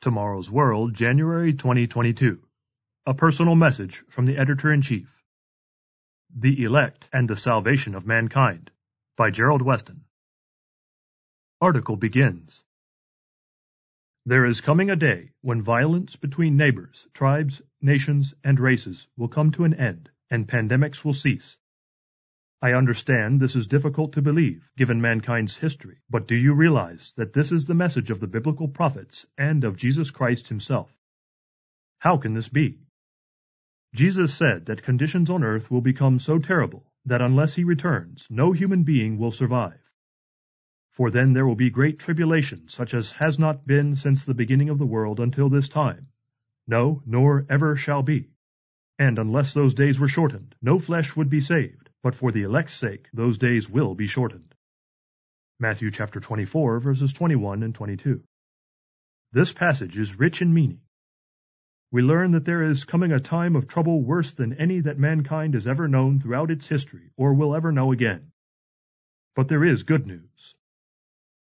Tomorrow's World, January 2022. A personal message from the editor in chief. The Elect and the Salvation of Mankind by Gerald Weston. Article begins. There is coming a day when violence between neighbors, tribes, nations, and races will come to an end and pandemics will cease. I understand this is difficult to believe, given mankind's history, but do you realize that this is the message of the biblical prophets and of Jesus Christ himself? How can this be? Jesus said that conditions on earth will become so terrible that unless he returns, no human being will survive. For then there will be great tribulation, such as has not been since the beginning of the world until this time. No, nor ever shall be. And unless those days were shortened, no flesh would be saved but for the elect's sake those days will be shortened. Matthew chapter 24 verses 21 and 22. This passage is rich in meaning. We learn that there is coming a time of trouble worse than any that mankind has ever known throughout its history or will ever know again. But there is good news.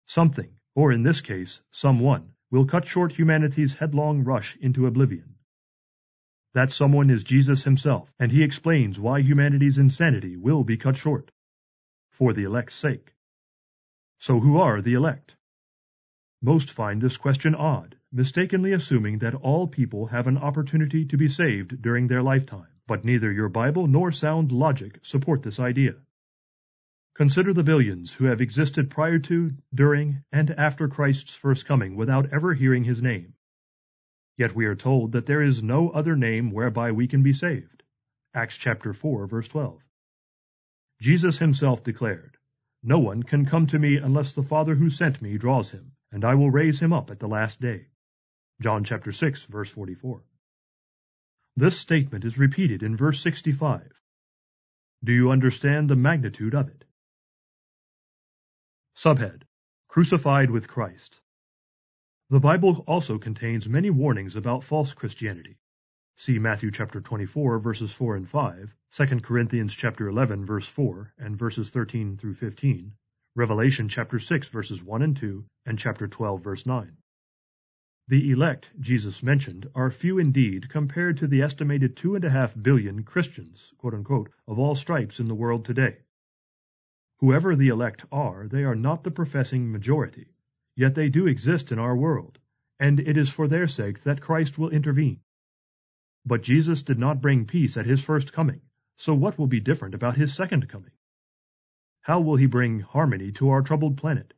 Something, or in this case, someone, will cut short humanity's headlong rush into oblivion. That someone is Jesus himself, and he explains why humanity's insanity will be cut short. For the elect's sake. So who are the elect? Most find this question odd, mistakenly assuming that all people have an opportunity to be saved during their lifetime, but neither your Bible nor sound logic support this idea. Consider the billions who have existed prior to, during, and after Christ's first coming without ever hearing his name. Yet we are told that there is no other name whereby we can be saved. Acts chapter 4 verse 12. Jesus himself declared, No one can come to me unless the Father who sent me draws him, and I will raise him up at the last day. John chapter 6 verse 44. This statement is repeated in verse 65. Do you understand the magnitude of it? Subhead Crucified with Christ. The Bible also contains many warnings about false Christianity. See Matthew chapter 24 verses 4 and 5, 2 Corinthians chapter 11 verse 4 and verses 13 through 15, Revelation chapter 6 verses 1 and 2, and chapter 12 verse 9. The elect Jesus mentioned are few indeed compared to the estimated two and a half billion Christians, unquote, of all stripes in the world today. Whoever the elect are, they are not the professing majority. Yet they do exist in our world, and it is for their sake that Christ will intervene. But Jesus did not bring peace at his first coming, so what will be different about his second coming? How will he bring harmony to our troubled planet?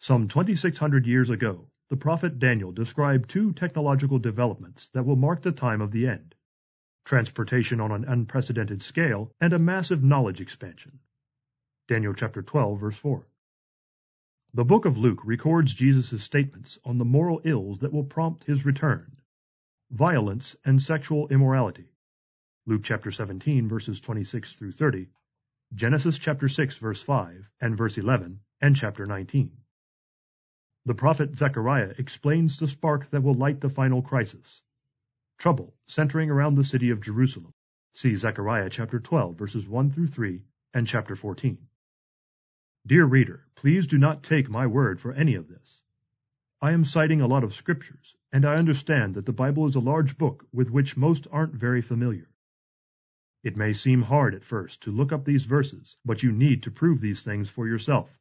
Some 2600 years ago, the prophet Daniel described two technological developments that will mark the time of the end transportation on an unprecedented scale and a massive knowledge expansion. Daniel chapter 12 verse 4. The book of Luke records Jesus' statements on the moral ills that will prompt his return. Violence and sexual immorality. Luke chapter 17 verses 26 through 30, Genesis chapter 6 verse 5 and verse 11, and chapter 19. The prophet Zechariah explains the spark that will light the final crisis. Trouble centering around the city of Jerusalem. See Zechariah chapter 12 verses 1 through 3 and chapter 14. Dear reader, please do not take my word for any of this. I am citing a lot of scriptures, and I understand that the Bible is a large book with which most aren't very familiar. It may seem hard at first to look up these verses, but you need to prove these things for yourself,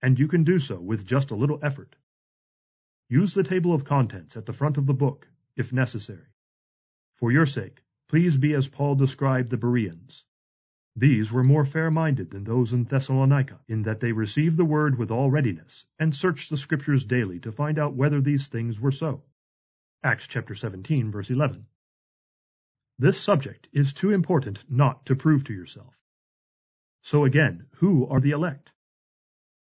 and you can do so with just a little effort. Use the table of contents at the front of the book, if necessary. For your sake, please be as Paul described the Bereans, these were more fair-minded than those in Thessalonica, in that they received the word with all readiness, and searched the Scriptures daily to find out whether these things were so. Acts chapter 17, verse 11. This subject is too important not to prove to yourself. So again, who are the elect?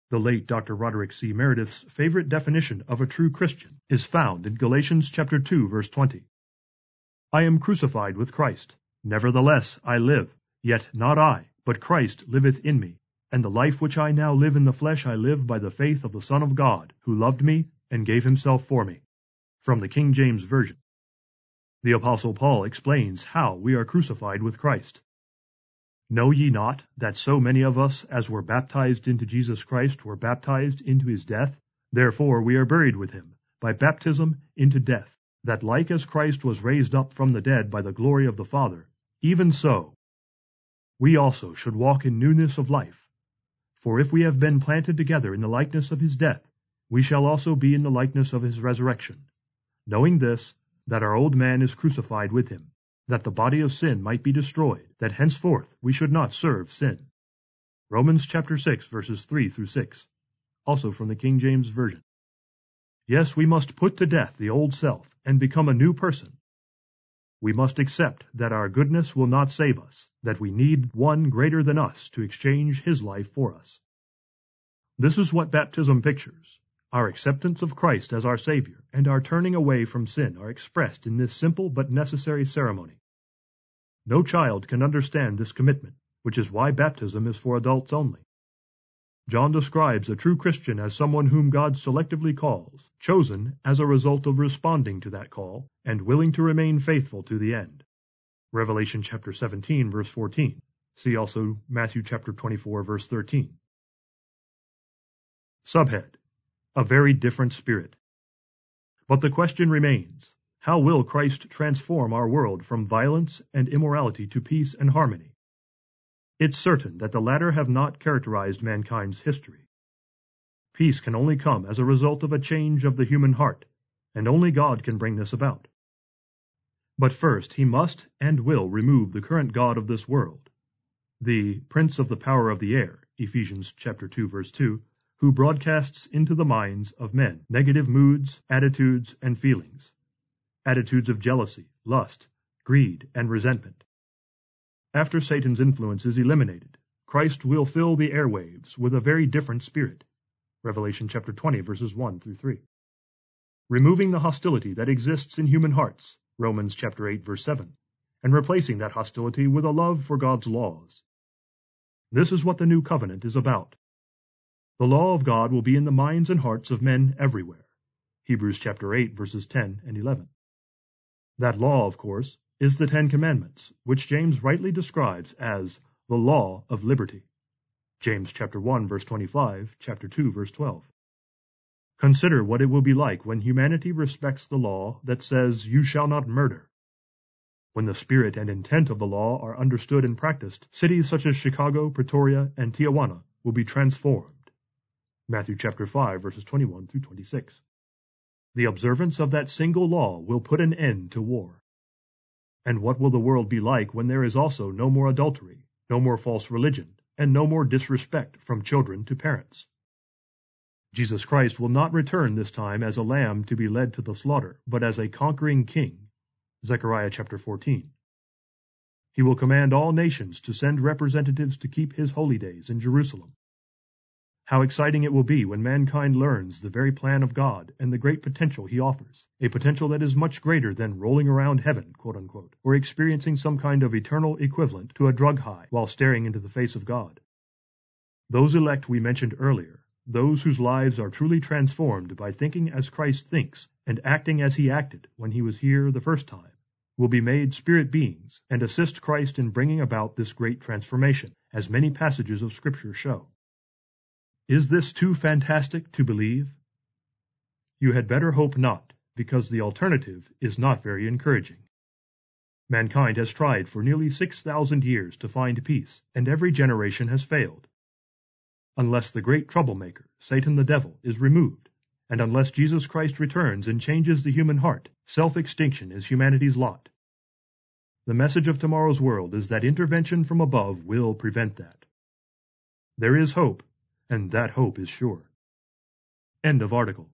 The late Dr. Roderick C. Meredith's favorite definition of a true Christian is found in Galatians chapter 2, verse 20. I am crucified with Christ. Nevertheless I live, Yet not I, but Christ liveth in me. And the life which I now live in the flesh I live by the faith of the Son of God, who loved me and gave himself for me. From the King James Version. The Apostle Paul explains how we are crucified with Christ. Know ye not that so many of us as were baptized into Jesus Christ were baptized into his death? Therefore we are buried with him, by baptism into death, that like as Christ was raised up from the dead by the glory of the Father, even so we also should walk in newness of life. For if we have been planted together in the likeness of his death, we shall also be in the likeness of his resurrection, knowing this, that our old man is crucified with him, that the body of sin might be destroyed, that henceforth we should not serve sin. Romans chapter 6 verses 3 through 6, also from the King James Version. Yes, we must put to death the old self and become a new person. We must accept that our goodness will not save us, that we need one greater than us to exchange his life for us. This is what baptism pictures. Our acceptance of Christ as our Savior and our turning away from sin are expressed in this simple but necessary ceremony. No child can understand this commitment, which is why baptism is for adults only. John describes a true Christian as someone whom God selectively calls, chosen as a result of responding to that call, and willing to remain faithful to the end. Revelation chapter 17 verse 14. See also Matthew chapter 24 verse 13. Subhead a very different spirit. But the question remains, how will Christ transform our world from violence and immorality to peace and harmony? It's certain that the latter have not characterized mankind's history. Peace can only come as a result of a change of the human heart, and only God can bring this about. But first he must and will remove the current god of this world, the prince of the power of the air, Ephesians chapter 2 verse 2, who broadcasts into the minds of men negative moods, attitudes, and feelings, attitudes of jealousy, lust, greed, and resentment. After Satan's influence is eliminated, Christ will fill the airwaves with a very different spirit. Revelation chapter 20 verses 1 through 3. Removing the hostility that exists in human hearts, Romans chapter 8 verse 7, and replacing that hostility with a love for God's laws. This is what the new covenant is about. The law of God will be in the minds and hearts of men everywhere. Hebrews chapter 8 verses 10 and 11. That law, of course, is the Ten Commandments, which James rightly describes as the law of liberty. James chapter 1 verse 25, chapter 2 verse 12. Consider what it will be like when humanity respects the law that says, You shall not murder. When the spirit and intent of the law are understood and practiced, cities such as Chicago, Pretoria, and Tijuana will be transformed. Matthew chapter 5 verses 21 through 26. The observance of that single law will put an end to war. And what will the world be like when there is also no more adultery, no more false religion, and no more disrespect from children to parents? Jesus Christ will not return this time as a lamb to be led to the slaughter, but as a conquering king. Zechariah chapter 14. He will command all nations to send representatives to keep his holy days in Jerusalem. How exciting it will be when mankind learns the very plan of God and the great potential he offers, a potential that is much greater than rolling around heaven, unquote, or experiencing some kind of eternal equivalent to a drug high while staring into the face of God. Those elect we mentioned earlier, those whose lives are truly transformed by thinking as Christ thinks and acting as he acted when he was here the first time, will be made spirit beings and assist Christ in bringing about this great transformation, as many passages of Scripture show. Is this too fantastic to believe? You had better hope not, because the alternative is not very encouraging. Mankind has tried for nearly 6,000 years to find peace, and every generation has failed. Unless the great troublemaker, Satan the devil, is removed, and unless Jesus Christ returns and changes the human heart, self-extinction is humanity's lot. The message of tomorrow's world is that intervention from above will prevent that. There is hope, and that hope is sure. End of article.